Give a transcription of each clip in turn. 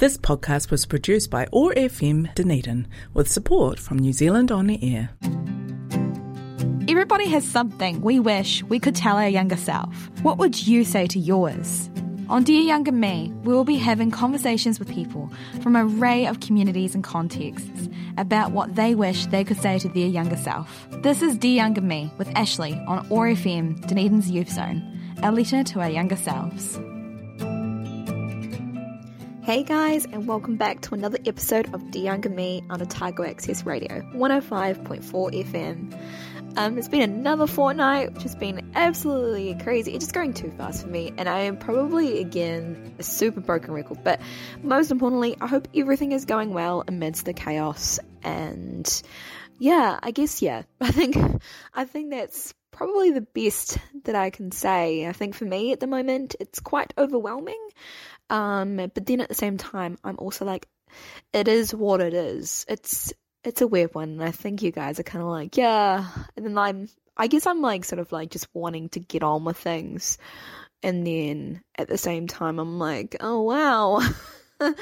This podcast was produced by OAR FM Dunedin with support from New Zealand On the Air. Everybody has something we wish we could tell our younger self. What would you say to yours? On Dear Younger Me, we will be having conversations with people from an array of communities and contexts about what they wish they could say to their younger self. This is Dear Younger Me with Ashley on OAR FM, Dunedin's Youth Zone, a letter to our younger selves. Hey guys, and welcome back to another episode of Dear Younger Me on Otago Access Radio, 105.4 FM. Um, it's been another fortnight, which has been absolutely crazy. It's just going too fast for me, and I am probably again a super broken record. But most importantly, I hope everything is going well amidst the chaos. And yeah, I guess yeah, I think I think that's probably the best that I can say. I think for me at the moment, it's quite overwhelming. Um, but then at the same time, I'm also like, it is what it is. It's it's a weird one, and I think you guys are kind of like, yeah. And then I'm, I guess I'm like sort of like just wanting to get on with things, and then at the same time, I'm like, oh wow. but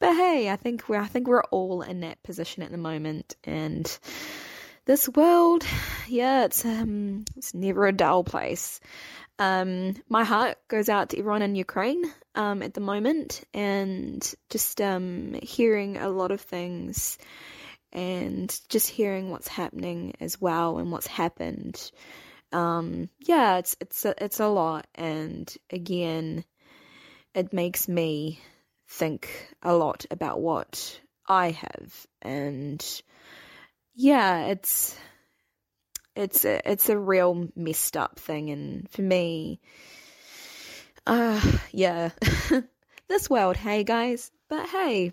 hey, I think we're I think we're all in that position at the moment, and this world, yeah, it's um, it's never a dull place. Um, my heart goes out to everyone in Ukraine um, at the moment, and just um, hearing a lot of things, and just hearing what's happening as well, and what's happened. Um, yeah, it's it's a, it's a lot, and again, it makes me think a lot about what I have, and yeah, it's it's a, it's a real messed up thing, and for me, uh, yeah, this world, hey guys, but hey,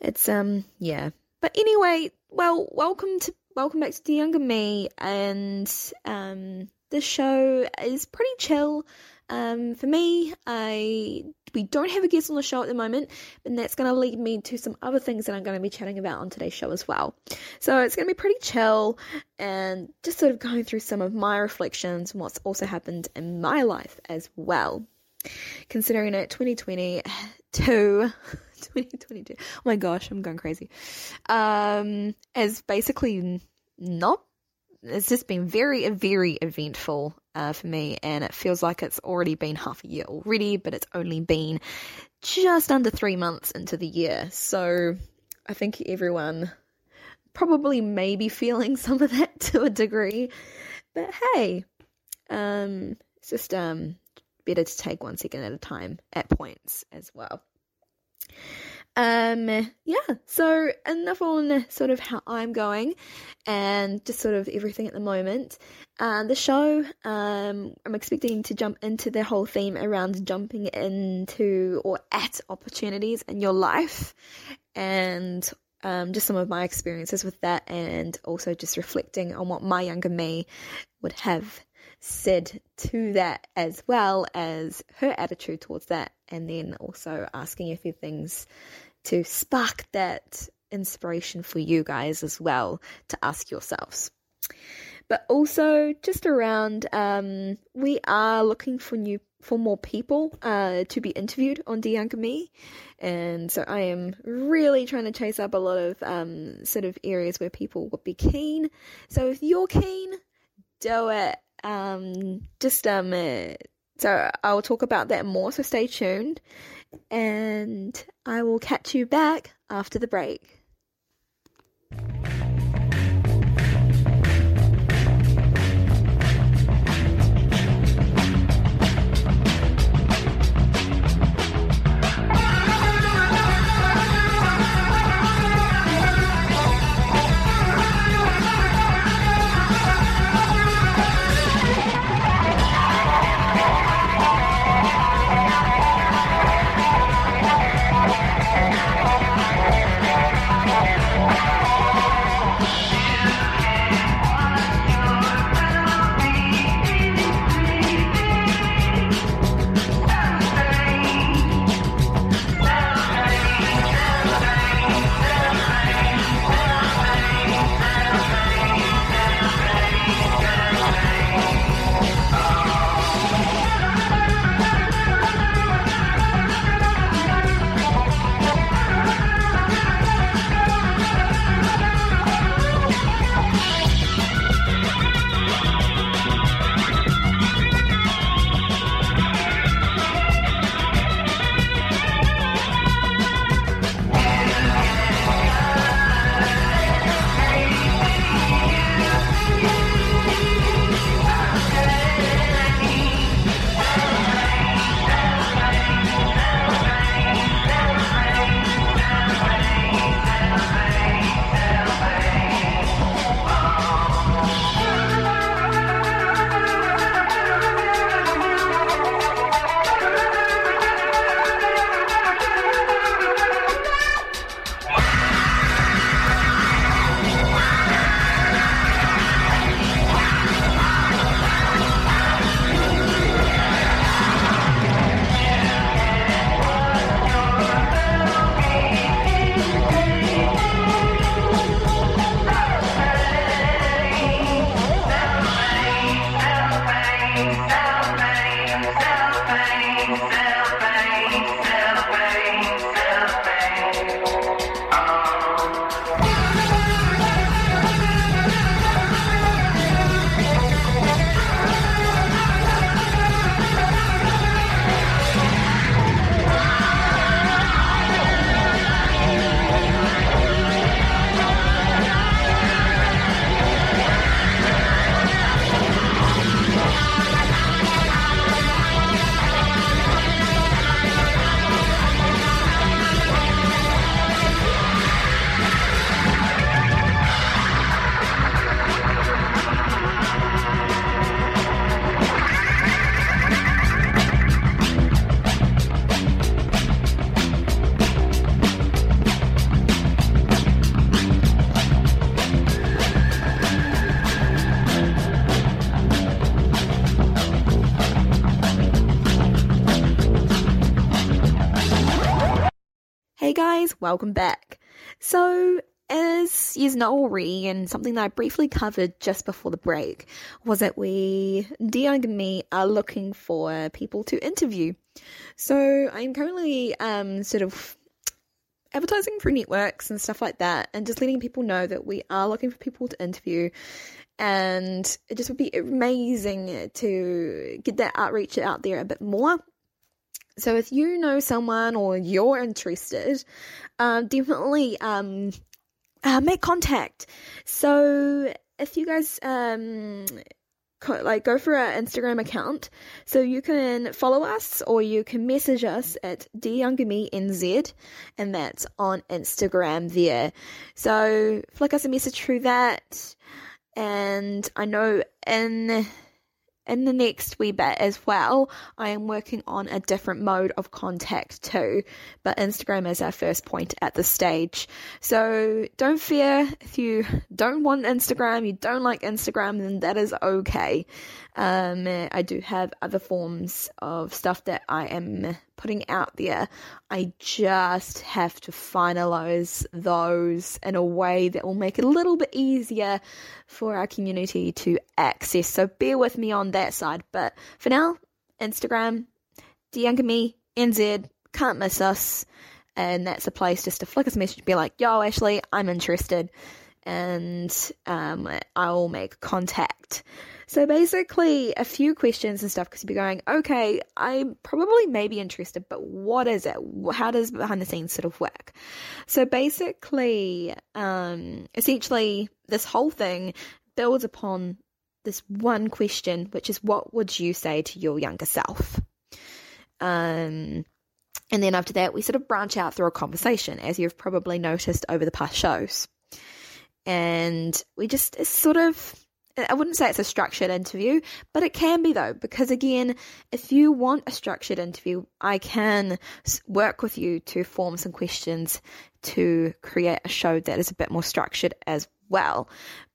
it's um, yeah, but anyway, well, welcome to welcome back to the younger me, and um, the show is pretty chill. Um, for me, I we don't have a guest on the show at the moment, and that's going to lead me to some other things that I'm going to be chatting about on today's show as well. So it's going to be pretty chill and just sort of going through some of my reflections and what's also happened in my life as well. Considering it 2022, 2022, oh my gosh, I'm going crazy. Um, as basically not it's just been very, very eventful uh, for me, and it feels like it's already been half a year already, but it's only been just under three months into the year. So I think everyone probably may be feeling some of that to a degree, but hey, um, it's just um, better to take one second at a time at points as well. Um, yeah, so enough on sort of how I'm going and just sort of everything at the moment. Uh, the show, um, I'm expecting to jump into the whole theme around jumping into or at opportunities in your life and um, just some of my experiences with that and also just reflecting on what my younger me would have said to that as well as her attitude towards that and then also asking a few things to spark that inspiration for you guys as well to ask yourselves. But also just around, um, we are looking for new for more people uh, to be interviewed on Dear Younger Me, and so I am really trying to chase up a lot of um, sort of areas where people would be keen. So if you're keen, do it. Um, just um, uh, so I'll talk about that more. So stay tuned and I will catch you back after the break. Welcome back. So, as you know already, and something that I briefly covered just before the break, was that we, Dion and me, are looking for people to interview. So, I'm currently um, sort of advertising for networks and stuff like that, and just letting people know that we are looking for people to interview. And it just would be amazing to get that outreach out there a bit more. So if you know someone or you're interested, um, definitely um, uh, make contact. So if you guys um, co- like go for our Instagram account, so you can follow us or you can message us at dyoungermenz, and that's on Instagram there. So flick us a message through that, and I know in in the next wee bit as well, I am working on a different mode of contact too, but Instagram is our first point at this stage. So don't fear if you don't want Instagram, you don't like Instagram, then that is okay. Um, I do have other forms of stuff that I am putting out there. I just have to finalize those in a way that will make it a little bit easier for our community to access. So bear with me on that side. But for now, Instagram, me, NZ, can't miss us. And that's a place just to flick us a message, be like, yo, Ashley, I'm interested. And um, I'll make contact. So basically, a few questions and stuff because you'd be going, okay, I probably may be interested, but what is it? How does behind the scenes sort of work? So basically, um, essentially, this whole thing builds upon this one question, which is, what would you say to your younger self? Um, and then after that, we sort of branch out through a conversation, as you've probably noticed over the past shows. And we just, it's sort of I wouldn't say it's a structured interview, but it can be though, because again, if you want a structured interview, I can work with you to form some questions to create a show that is a bit more structured as well.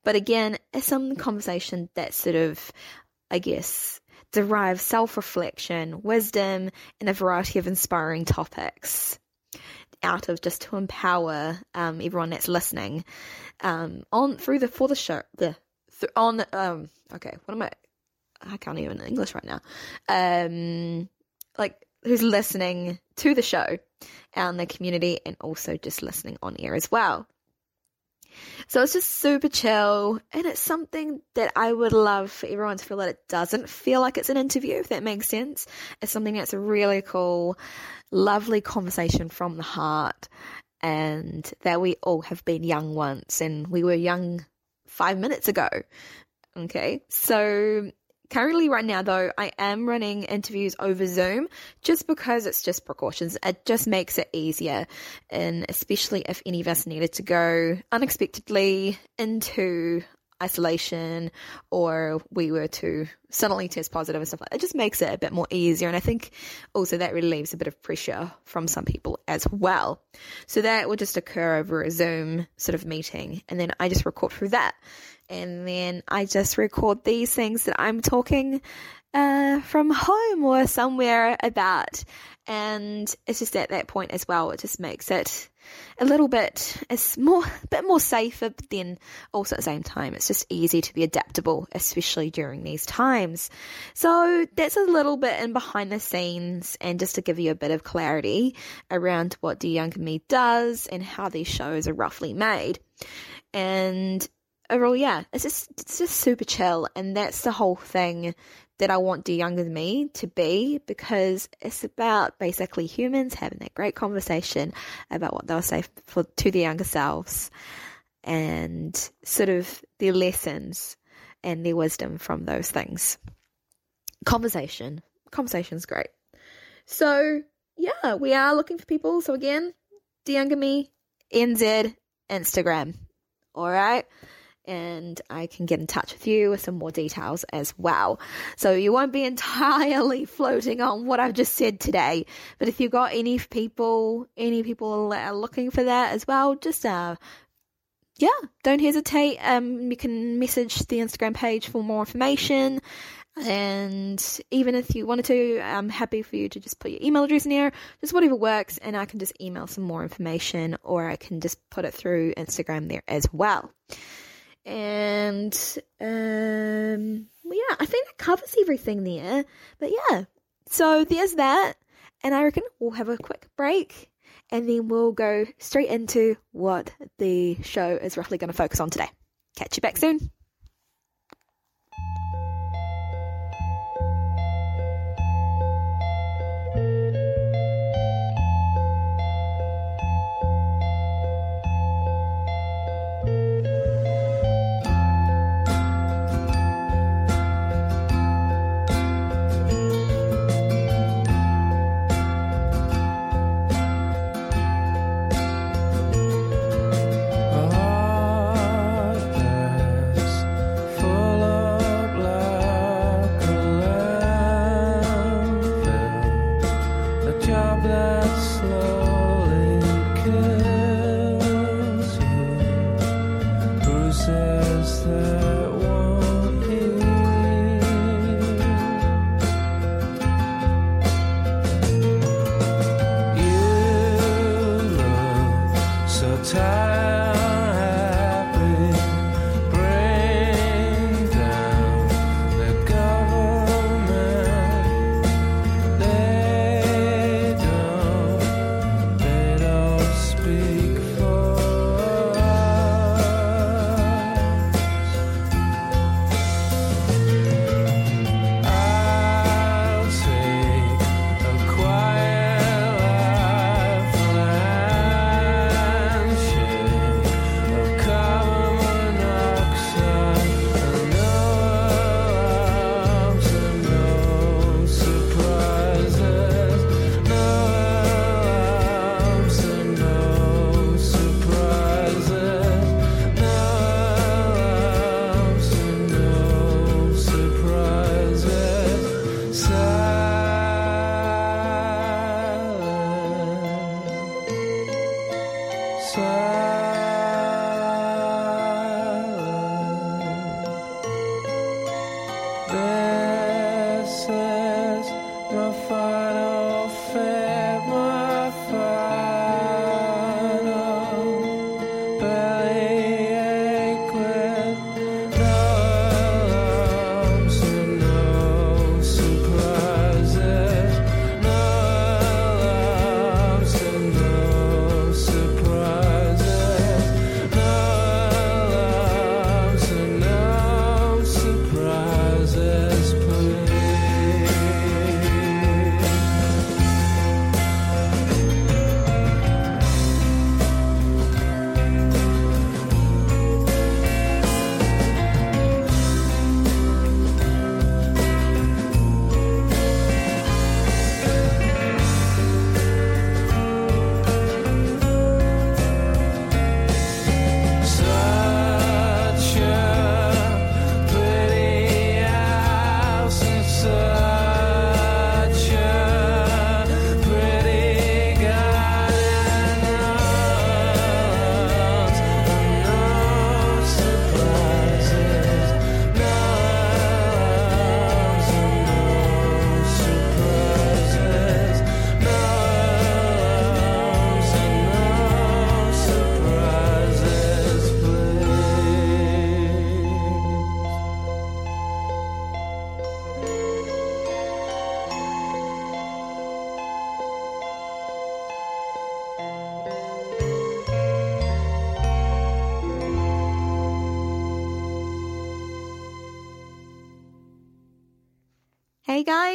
But again, it's some conversation that sort of, I guess, derives self reflection, wisdom, and a variety of inspiring topics out of just to empower um, everyone that's listening. Um, on through the for the show the th- on um okay what am i i can't even english right now. Um like who's listening to the show and the community and also just listening on air as well so it's just super chill and it's something that I would love for everyone to feel that it doesn't feel like it's an interview, if that makes sense. It's something that's a really cool, lovely conversation from the heart and that we all have been young once and we were young five minutes ago. Okay, so currently right now though i am running interviews over zoom just because it's just precautions it just makes it easier and especially if any of us needed to go unexpectedly into isolation or we were to suddenly test positive and stuff like that. It just makes it a bit more easier. And I think also that relieves a bit of pressure from some people as well. So that will just occur over a Zoom sort of meeting. And then I just record through that. And then I just record these things that I'm talking uh, from home or somewhere about. And it's just at that point as well, it just makes it a little bit, it's more, a bit more safer, but then also at the same time, it's just easy to be adaptable, especially during these times. So that's a little bit in behind the scenes and just to give you a bit of clarity around what the Younger Me does and how these shows are roughly made. And Oh, overall, yeah, it's just, it's just super chill. And that's the whole thing that I want the younger me to be because it's about basically humans having that great conversation about what they'll say for to their younger selves and sort of their lessons and their wisdom from those things. Conversation. Conversation's great. So yeah, we are looking for people. So again, the younger me, NZ, Instagram. All right and I can get in touch with you with some more details as well. So you won't be entirely floating on what I've just said today. But if you've got any people, any people that are looking for that as well, just uh, yeah, don't hesitate. Um, you can message the Instagram page for more information. And even if you wanted to, I'm happy for you to just put your email address in there, just whatever works, and I can just email some more information, or I can just put it through Instagram there as well. And um, yeah, I think that covers everything there. But yeah, so there's that, and I reckon we'll have a quick break, and then we'll go straight into what the show is roughly going to focus on today. Catch you back soon.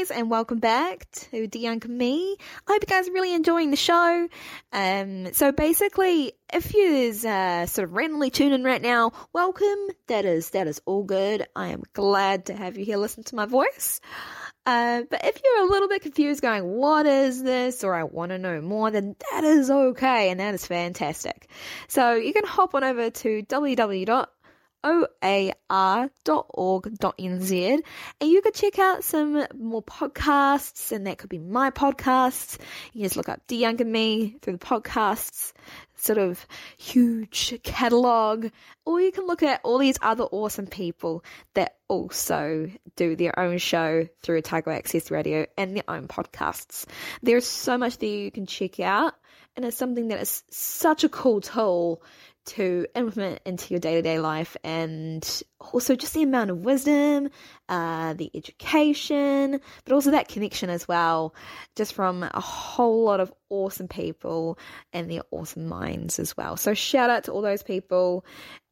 Guys, and welcome back to The Young Me. I hope you guys are really enjoying the show. Um, so basically, if you're uh, sort of randomly tuning in right now, welcome. That is that is all good. I am glad to have you here listen to my voice. Uh, but if you're a little bit confused, going, "What is this?" or "I want to know more," then that is okay, and that is fantastic. So you can hop on over to www oar.org.nz and you could check out some more podcasts and that could be my podcasts. You can just look up D and Me through the podcasts sort of huge catalog, or you can look at all these other awesome people that also do their own show through Otago Access Radio and their own podcasts. There's so much that you can check out, and it's something that is such a cool tool to implement into your day to day life, and also just the amount of wisdom, uh, the education, but also that connection as well, just from a whole lot of awesome people and their awesome minds as well. So, shout out to all those people,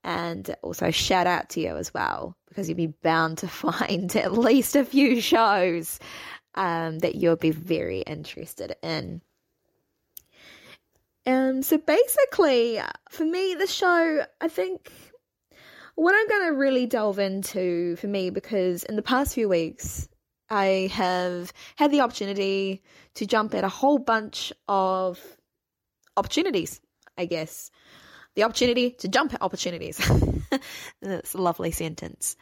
and also shout out to you as well, because you'll be bound to find at least a few shows um, that you'll be very interested in. Um, so basically, for me, the show, I think what I'm going to really delve into for me, because in the past few weeks, I have had the opportunity to jump at a whole bunch of opportunities, I guess. The opportunity to jump at opportunities. That's a lovely sentence.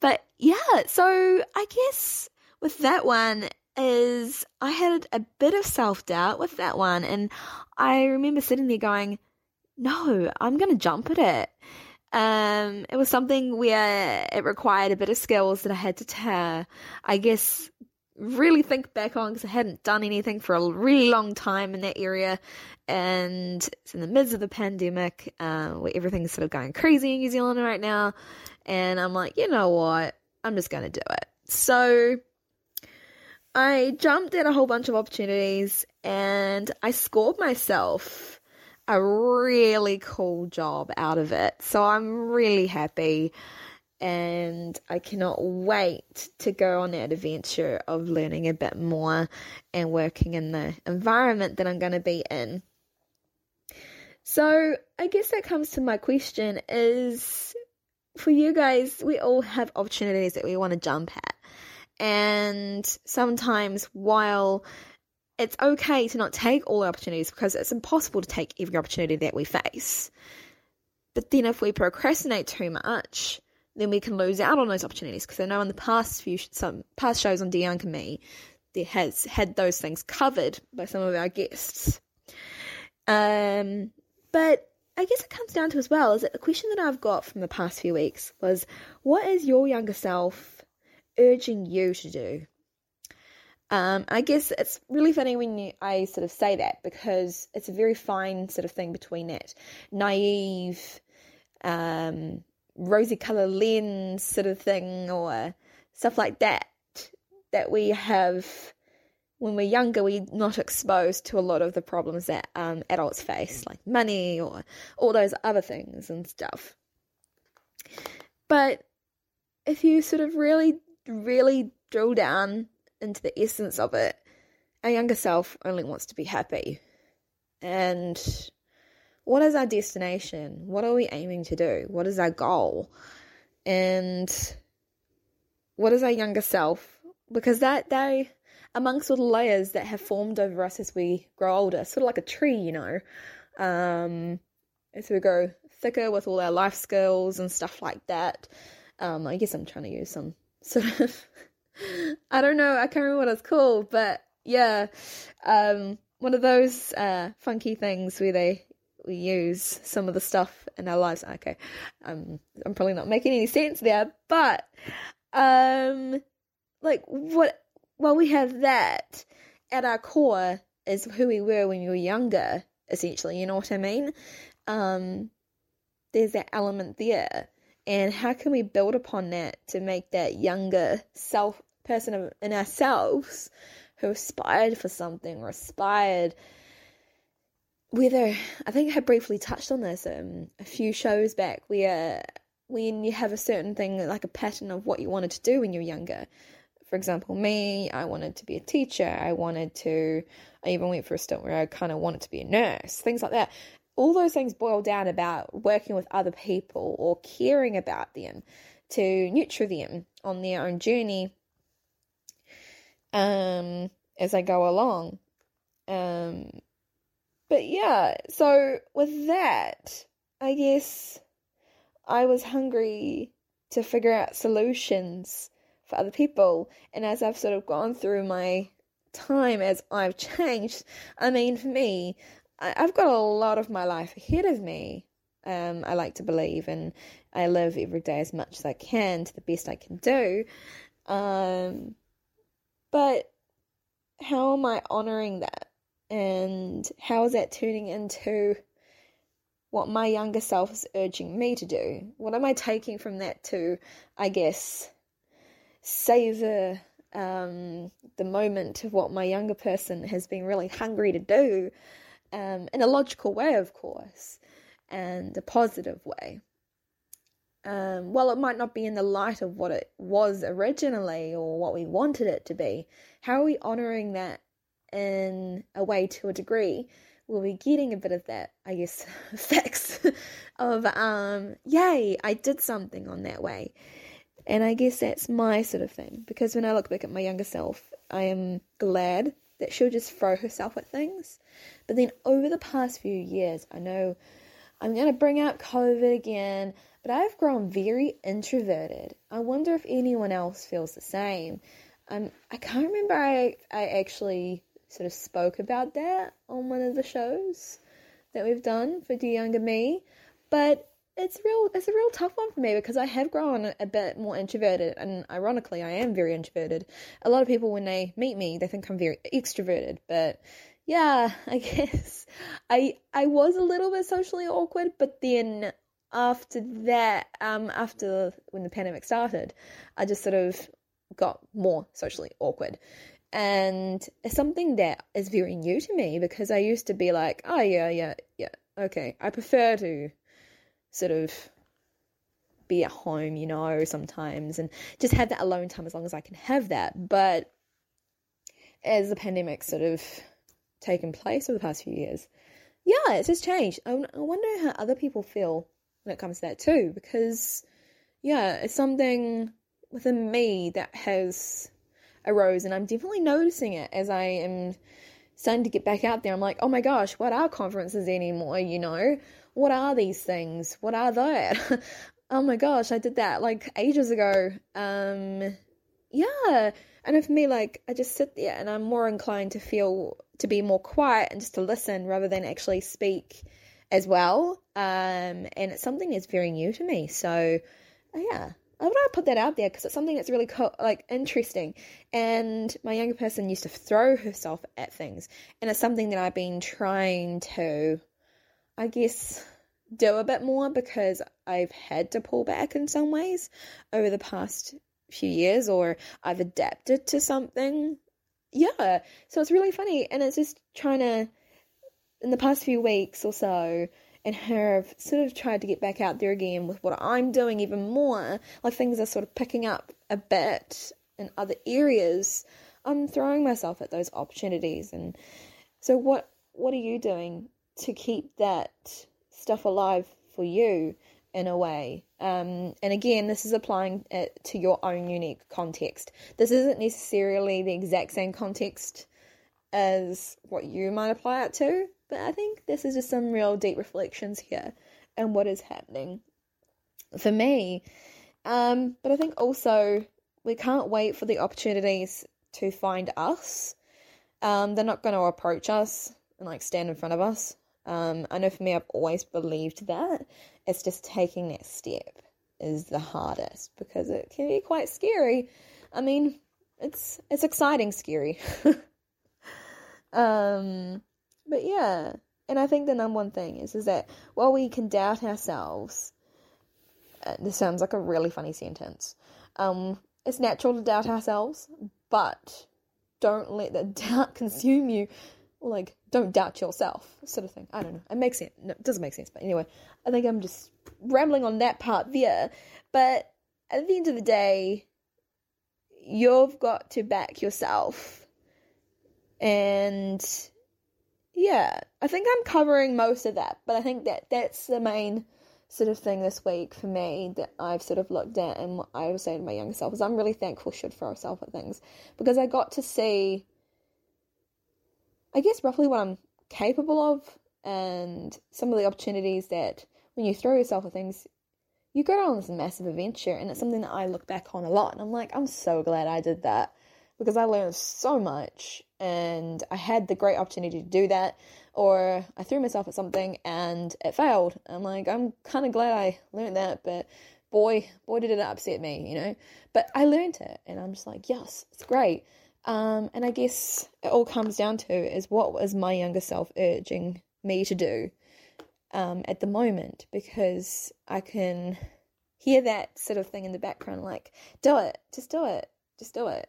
But yeah, so I guess with that one, is I had a bit of self doubt with that one. And I remember sitting there going, no, I'm going to jump at it. Um, it was something where it required a bit of skills that I had to, tear. I guess, really think back on because I hadn't done anything for a really long time in that area. And it's in the midst of the pandemic, uh, where everything's sort of going crazy in New Zealand right now. And I'm like, you know what? I'm just going to do it. So I jumped at a whole bunch of opportunities and I scored myself a really cool job out of it. So I'm really happy and I cannot wait to go on that adventure of learning a bit more and working in the environment that I'm going to be in. So, I guess that comes to my question is for you guys, we all have opportunities that we want to jump at. And sometimes, while it's okay to not take all the opportunities because it's impossible to take every opportunity that we face. But then, if we procrastinate too much, then we can lose out on those opportunities. Because I know in the past few some past shows on D and Me, there has had those things covered by some of our guests. Um, but I guess it comes down to as well is that the question that I've got from the past few weeks was, what is your younger self urging you to do. Um, I guess it's really funny when you, I sort of say that because it's a very fine sort of thing between that naive, um, rosy color lens sort of thing or stuff like that that we have when we're younger. We're not exposed to a lot of the problems that um, adults face, like money or all those other things and stuff. But if you sort of really really drill down into the essence of it, our younger self only wants to be happy. And what is our destination? What are we aiming to do? What is our goal? And what is our younger self? Because that they amongst all the layers that have formed over us as we grow older, sort of like a tree, you know. Um, as we grow thicker with all our life skills and stuff like that. Um, I guess I'm trying to use some sort of I don't know, I can't remember what it's called, but yeah, um, one of those uh, funky things where they we use some of the stuff in our lives. Okay, um, I'm probably not making any sense there, but um, like what? Well, we have that at our core is who we were when we were younger. Essentially, you know what I mean? Um, there's that element there and how can we build upon that to make that younger self person in ourselves who aspired for something or aspired whether I think I briefly touched on this um, a few shows back where when you have a certain thing like a pattern of what you wanted to do when you're younger. For example me I wanted to be a teacher. I wanted to I even went for a stint where I kind of wanted to be a nurse things like that all those things boil down about working with other people or caring about them to nurture them on their own journey um, as they go along. Um, but yeah, so with that, I guess I was hungry to figure out solutions for other people. And as I've sort of gone through my time as I've changed, I mean, for me, I, have got a lot of my life ahead of me. Um, I like to believe, and I live every day as much as I can to the best I can do. Um, but how am I honoring that? And how is that turning into what my younger self is urging me to do? What am I taking from that to, I guess, savor um, the moment of what my younger person has been really hungry to do um, in a logical way, of course, and a positive way. Um, well, it might not be in the light of what it was originally or what we wanted it to be. How are we honoring that in a way to a degree? We'll be getting a bit of that, I guess, fix of, um, yay, I did something on that way. And I guess that's my sort of thing because when I look back at my younger self, I am glad that she'll just throw herself at things. But then over the past few years, I know I'm going to bring up COVID again, but I've grown very introverted. I wonder if anyone else feels the same. Um, I can't remember I, I actually sort of spoke about that on one of the shows that we've done for Dear Younger Me, but it's real it's a real tough one for me because I have grown a bit more introverted and ironically I am very introverted. A lot of people when they meet me they think I'm very extroverted, but yeah, I guess I I was a little bit socially awkward, but then after that, um after when the pandemic started, I just sort of got more socially awkward. And it's something that is very new to me because I used to be like, oh yeah, yeah, yeah, okay. I prefer to sort of be at home, you know, sometimes and just have that alone time as long as I can have that. But as the pandemic sort of taken place over the past few years, yeah, it's just changed. I, I wonder how other people feel when it comes to that too, because yeah, it's something within me that has arose, and I'm definitely noticing it as I am starting to get back out there. I'm like, oh my gosh, what are conferences anymore? You know, what are these things? What are that? oh my gosh, I did that like ages ago. Um, yeah. And for me, like, I just sit there and I'm more inclined to feel to be more quiet and just to listen rather than actually speak as well. Um, and it's something that's very new to me. So, yeah, I would put that out there because it's something that's really co- like interesting. And my younger person used to throw herself at things, and it's something that I've been trying to I guess, do a bit more because I've had to pull back in some ways over the past few years or I've adapted to something. Yeah, so it's really funny and it's just trying to, in the past few weeks or so, and her have sort of tried to get back out there again with what I'm doing even more. Like things are sort of picking up a bit in other areas. I'm throwing myself at those opportunities and so what what are you doing to keep that stuff alive for you in a way. Um, and again, this is applying it to your own unique context. This isn't necessarily the exact same context as what you might apply it to, but I think this is just some real deep reflections here and what is happening for me. Um, but I think also we can't wait for the opportunities to find us. Um, they're not going to approach us and like stand in front of us. Um, I know for me, I've always believed that. It's just taking that step is the hardest because it can be quite scary. I mean, it's it's exciting, scary. um, but yeah, and I think the number one thing is is that while we can doubt ourselves, uh, this sounds like a really funny sentence. Um, it's natural to doubt ourselves, but don't let that doubt consume you like don't doubt yourself sort of thing. I don't know. It makes sense. No, it doesn't make sense. But anyway, I think I'm just rambling on that part there. But at the end of the day, you've got to back yourself. And yeah, I think I'm covering most of that. But I think that that's the main sort of thing this week for me that I've sort of looked at and what I was saying to my younger self is I'm really thankful should throw herself at things because I got to see I guess roughly what I'm capable of and some of the opportunities that when you throw yourself at things you go on this massive adventure, and it's something that I look back on a lot, and I'm like, I'm so glad I did that because I learned so much, and I had the great opportunity to do that. Or I threw myself at something and it failed. I'm like, I'm kind of glad I learned that, but boy, boy, did it upset me, you know. But I learned it, and I'm just like, yes, it's great. Um, and I guess it all comes down to is what was my younger self urging me to do um, at the moment because I can hear that sort of thing in the background, like, do it, just do it, just do it.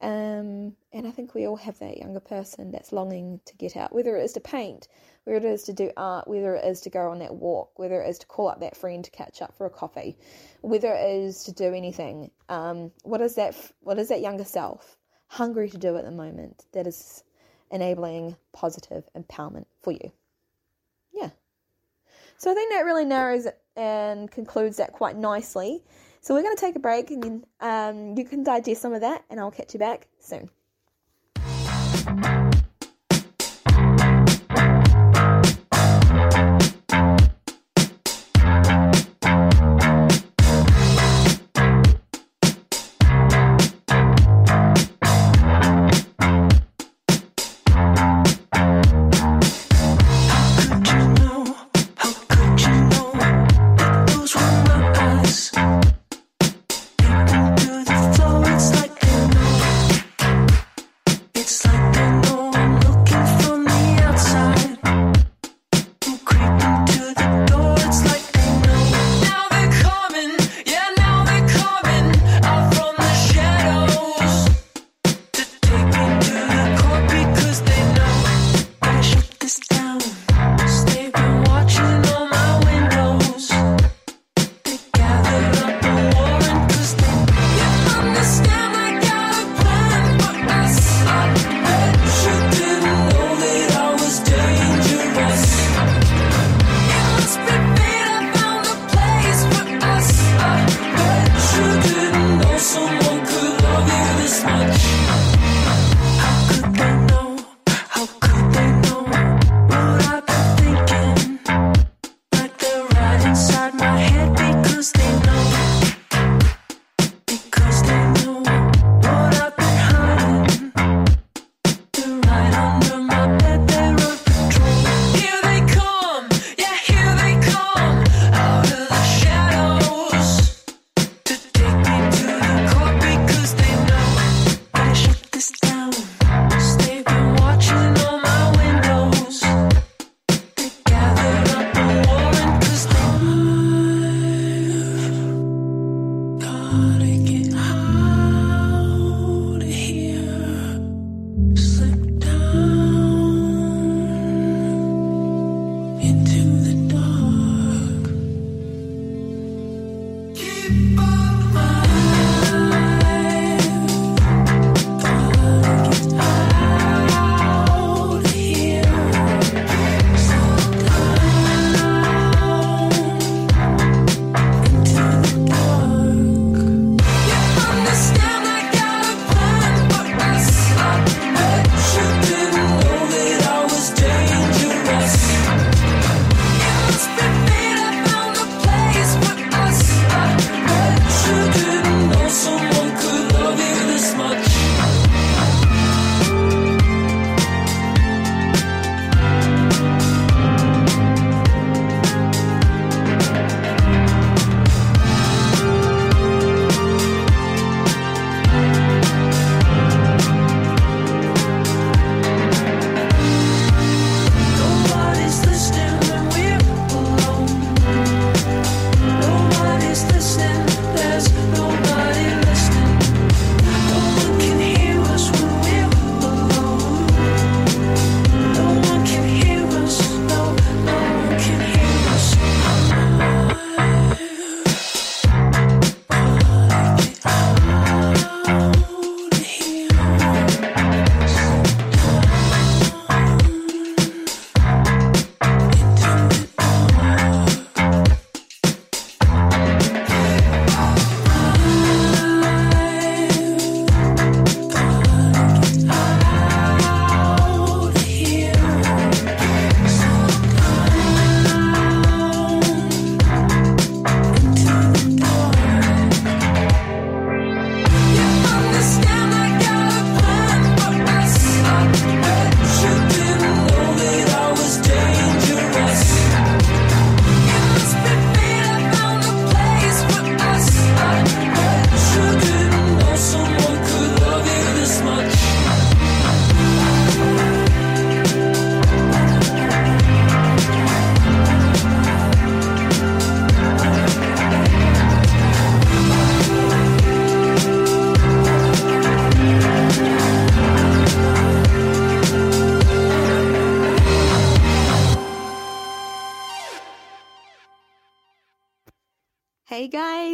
Um, and I think we all have that younger person that's longing to get out, whether it is to paint, whether it is to do art, whether it is to go on that walk, whether it is to call up that friend to catch up for a coffee, whether it is to do anything. Um, what is that? What is that younger self hungry to do at the moment that is enabling positive empowerment for you? Yeah. So I think that really narrows it and concludes that quite nicely. So we're going to take a break and then um, you can digest some of that, and I'll catch you back soon. It's like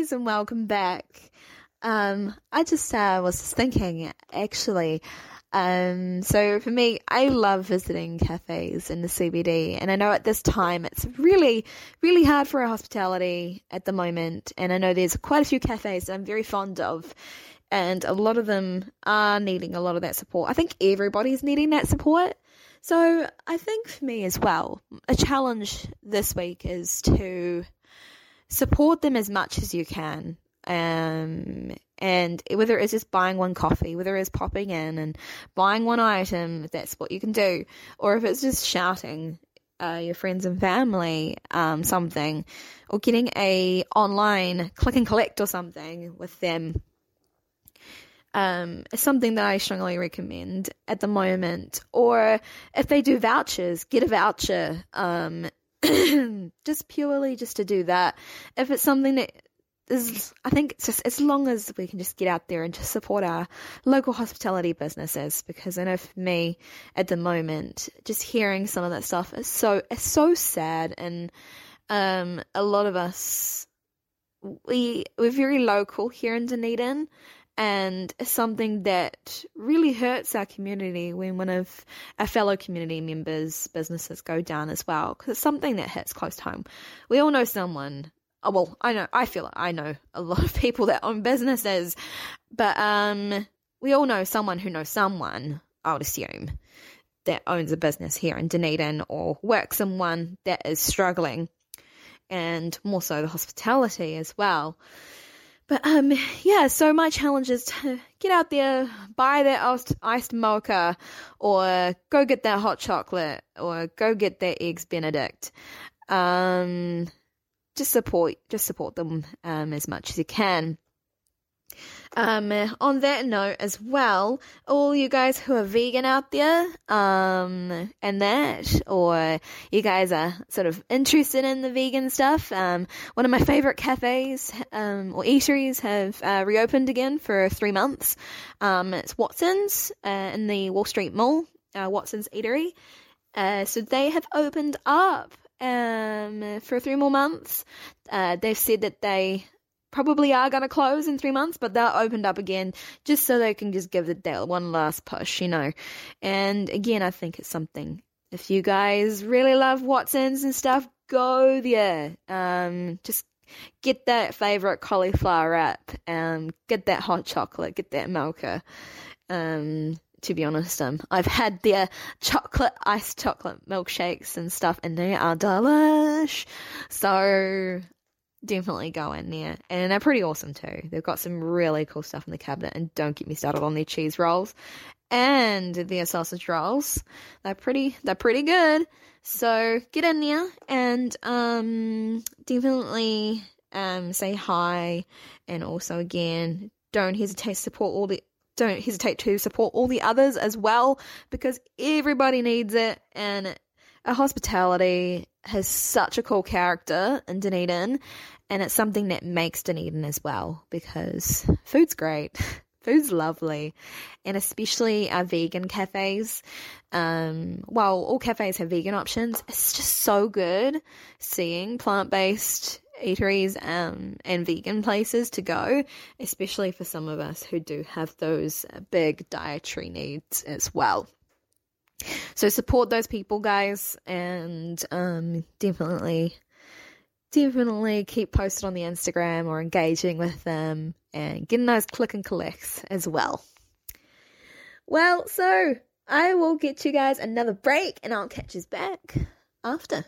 guys, and welcome back. Um, I just uh, was just thinking, actually. Um, so for me, I love visiting cafes in the CBD, and I know at this time it's really, really hard for our hospitality at the moment. And I know there's quite a few cafes that I'm very fond of, and a lot of them are needing a lot of that support. I think everybody's needing that support. So I think for me as well, a challenge this week is to support them as much as you can. Um, and whether it's just buying one coffee, whether it's popping in and buying one item, if that's what you can do, or if it's just shouting uh, your friends and family um, something, or getting a online click and collect or something with them. Um, is something that I strongly recommend at the moment. Or if they do vouchers, get a voucher. Um, just purely just to do that. If it's something that is, I think it's just as long as we can just get out there and just support our local hospitality businesses, because I know for me at the moment, just hearing some of that stuff is so it's so sad, and um, a lot of us we we're very local here in Dunedin, and something that really hurts our community when one of our fellow community members' businesses go down as well, because it's something that hits close to home. We all know someone. Oh, well, I know, I feel I know a lot of people that own businesses, but um, we all know someone who knows someone. I would assume that owns a business here in Dunedin or works in one that is struggling, and more so the hospitality as well. But um, yeah. So my challenge is to get out there, buy that iced, iced mocha, or go get that hot chocolate, or go get that eggs Benedict. Um, just support, just support them um as much as you can. Um, on that note as well, all you guys who are vegan out there, um, and that, or you guys are sort of interested in the vegan stuff, um, one of my favorite cafes, um, or eateries have, uh, reopened again for three months. Um, it's Watson's, uh, in the Wall Street Mall, uh, Watson's Eatery. Uh, so they have opened up, um, for three more months. Uh, they've said that they, probably are going to close in three months, but they're opened up again just so they can just give it that one last push, you know. And again, I think it's something. If you guys really love Watsons and stuff, go there. Um, just get that favorite cauliflower wrap. Um, get that hot chocolate. Get that mocha. Um, to be honest, um, I've had their chocolate, iced chocolate milkshakes and stuff, and they are delish. So definitely go in there. And they're pretty awesome too. They've got some really cool stuff in the cabinet. And don't get me started on their cheese rolls and their sausage rolls. They're pretty. They're pretty good. So get in there and um, definitely um, say hi. And also again, don't hesitate to support all the. Don't hesitate to support all the others as well because everybody needs it and a hospitality has such a cool character in Dunedin, and it's something that makes Dunedin as well because food's great. Food's lovely, and especially our vegan cafes. Um, while all cafes have vegan options, it's just so good seeing plant based eateries um, and vegan places to go, especially for some of us who do have those big dietary needs as well. So support those people, guys, and um, definitely, definitely keep posted on the Instagram or engaging with them and getting those click and collects as well. Well, so I will get you guys another break and I'll catch you back after.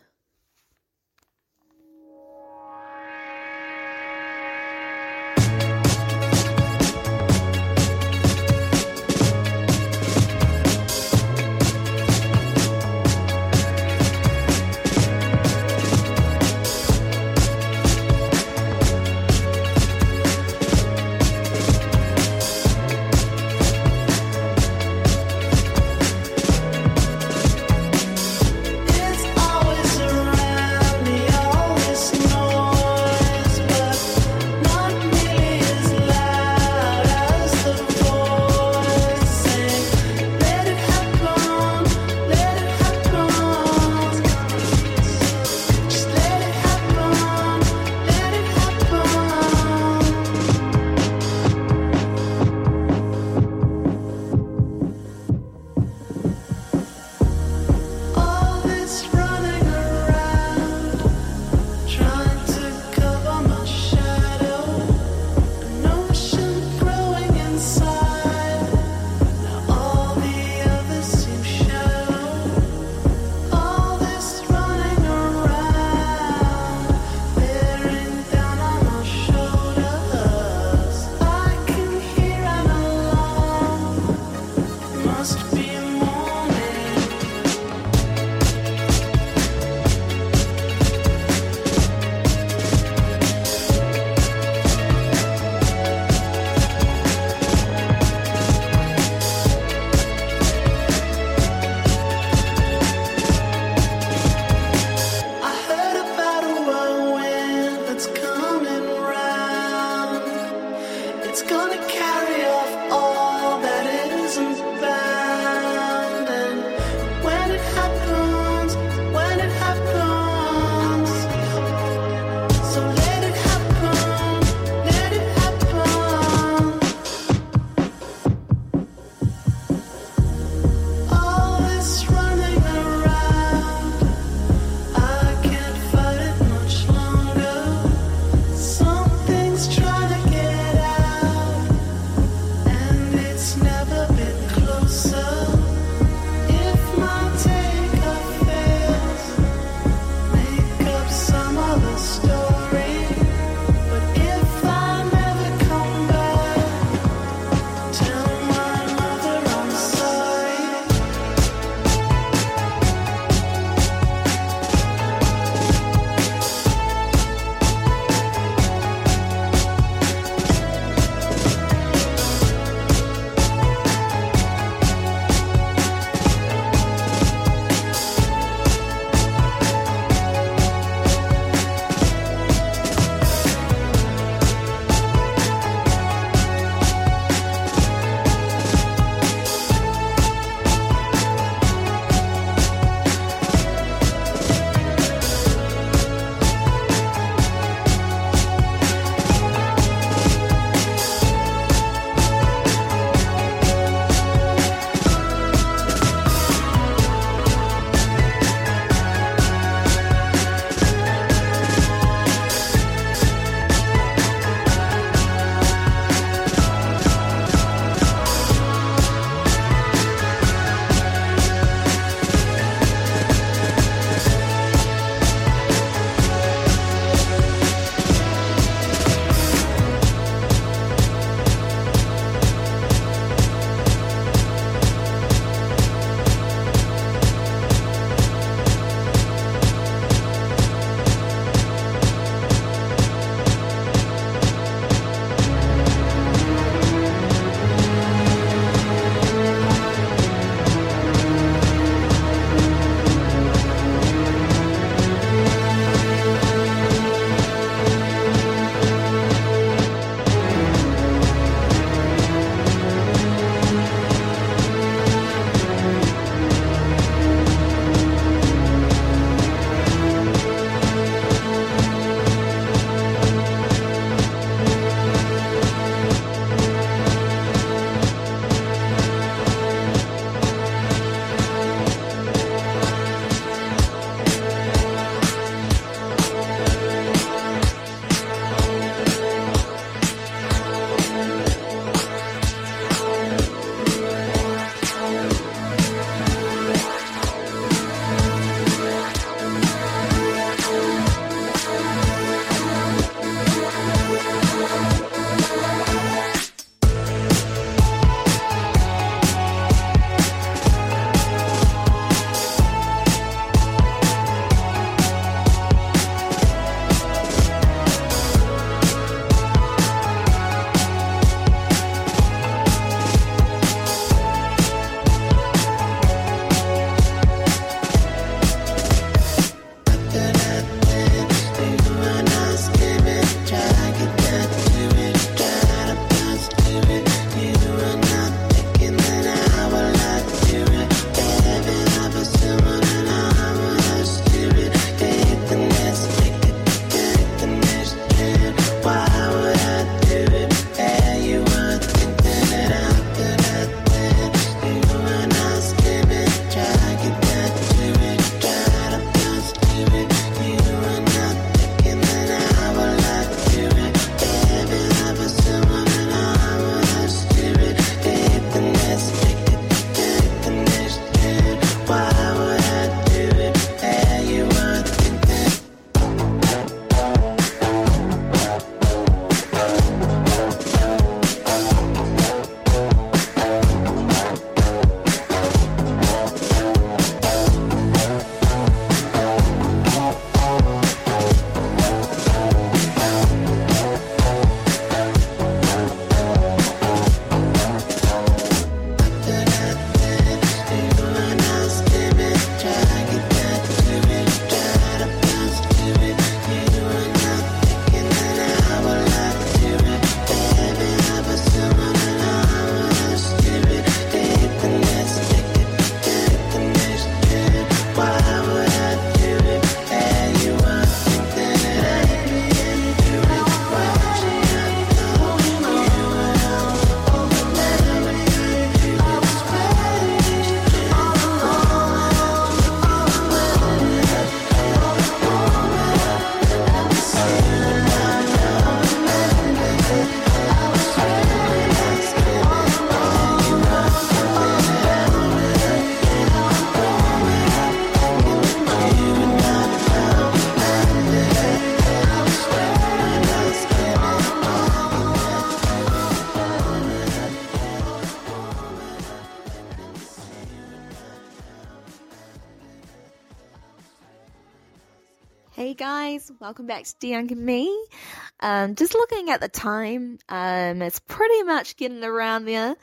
Welcome back to Younger Me. Um, just looking at the time, um, it's pretty much getting around there,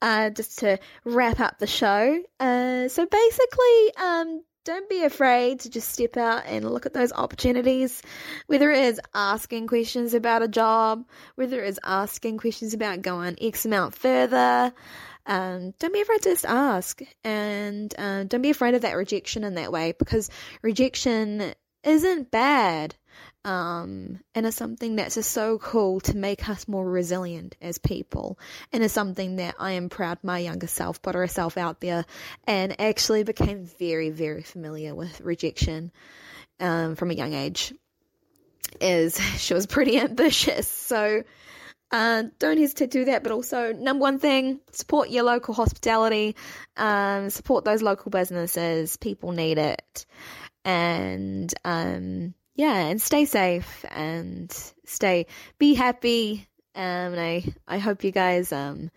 uh, just to wrap up the show. Uh, so basically, um, don't be afraid to just step out and look at those opportunities, whether it is asking questions about a job, whether it is asking questions about going X amount further. Um, don't be afraid to just ask and uh, don't be afraid of that rejection in that way because rejection isn't bad. Um, and it's something that's just so cool to make us more resilient as people. And it's something that I am proud my younger self put herself out there and actually became very, very familiar with rejection um, from a young age. Is she was pretty ambitious, so uh, don't hesitate to do that. But also, number one thing, support your local hospitality, um, support those local businesses. People need it and um, yeah, and stay safe and stay be happy. Um, and I I hope you guys um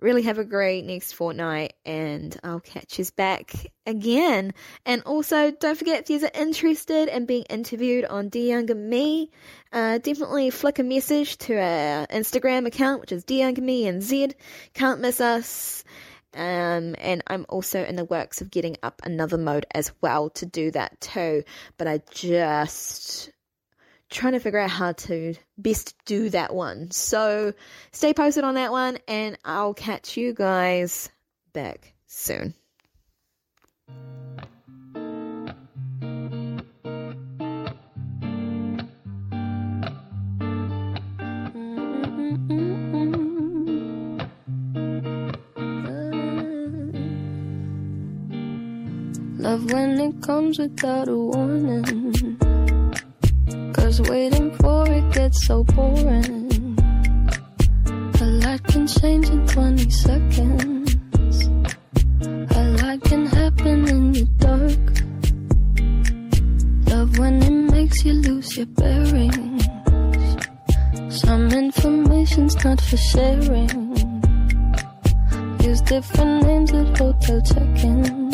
really have a great next fortnight and I'll catch you back again. And also don't forget if you're interested in being interviewed on Dear Younger Me, uh, definitely flick a message to our Instagram account, which is Dear Younger Me NZ. Can't miss us. Um, and I'm also in the works of getting up another mode as well to do that too. But I just trying to figure out how to best do that one. So stay posted on that one, and I'll catch you guys back soon. Love when it comes without a warning. Cause waiting for it gets so boring. A lot can change in 20 seconds. A lot can happen in the dark. Love when it makes you lose your bearings. Some information's not for sharing. Use different names at hotel check-ins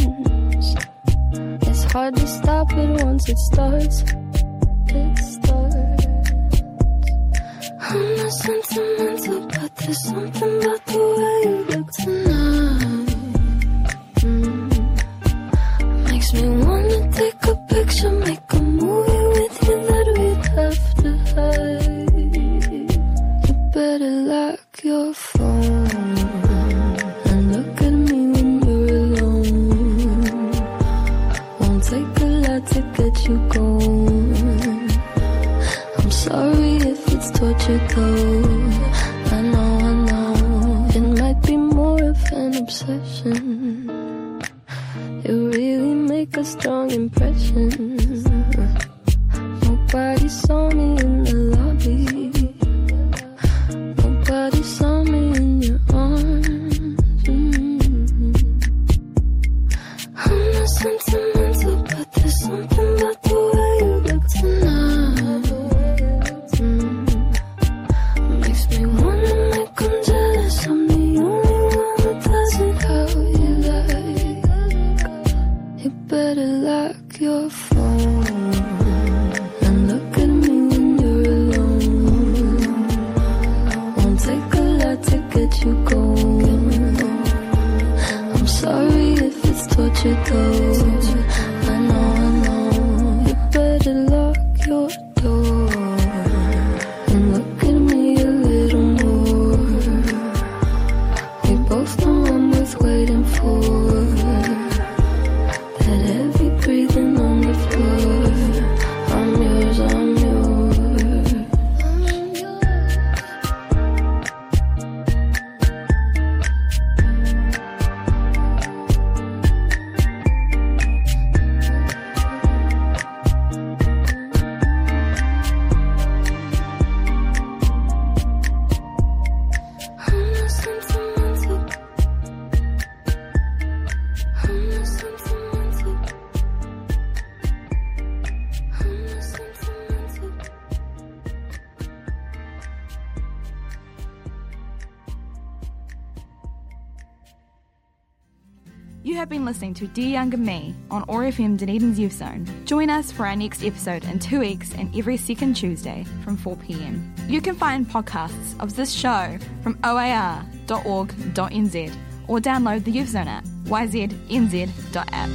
hard to stop it once it starts. It starts. I'm not sentimental, but there's something about the way you look tonight. Mm. Makes me wanna take to Dear Younger Me on OAR FM Dunedin's Youth Zone. Join us for our next episode in two weeks and every second Tuesday from 4pm. You can find podcasts of this show from oar.org.nz or download the Youth Zone app, yznz.app.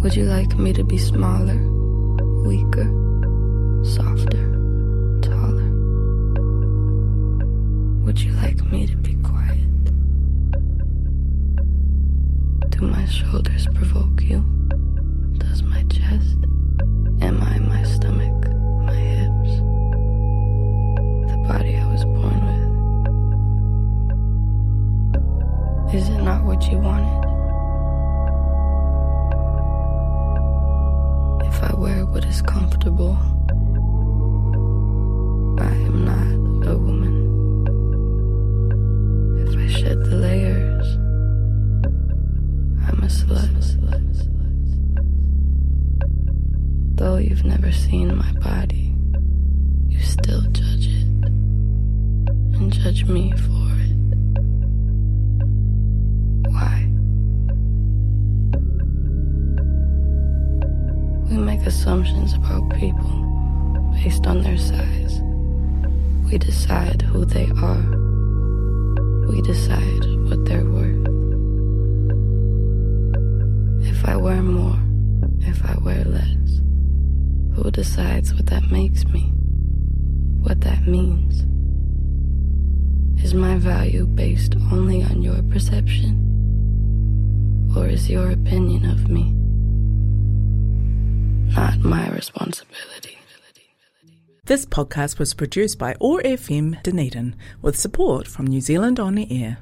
Would you like me to be smaller, weaker, softer, taller? Would you like me to be quiet? Do my shoulders provoke you? Does my chest? Am I my stomach? My hips? The body I was born with? Is it not what you wanted? Comfortable, is your opinion of me not my responsibility? This podcast was produced by OAR FM Dunedin with support from New Zealand On the Air.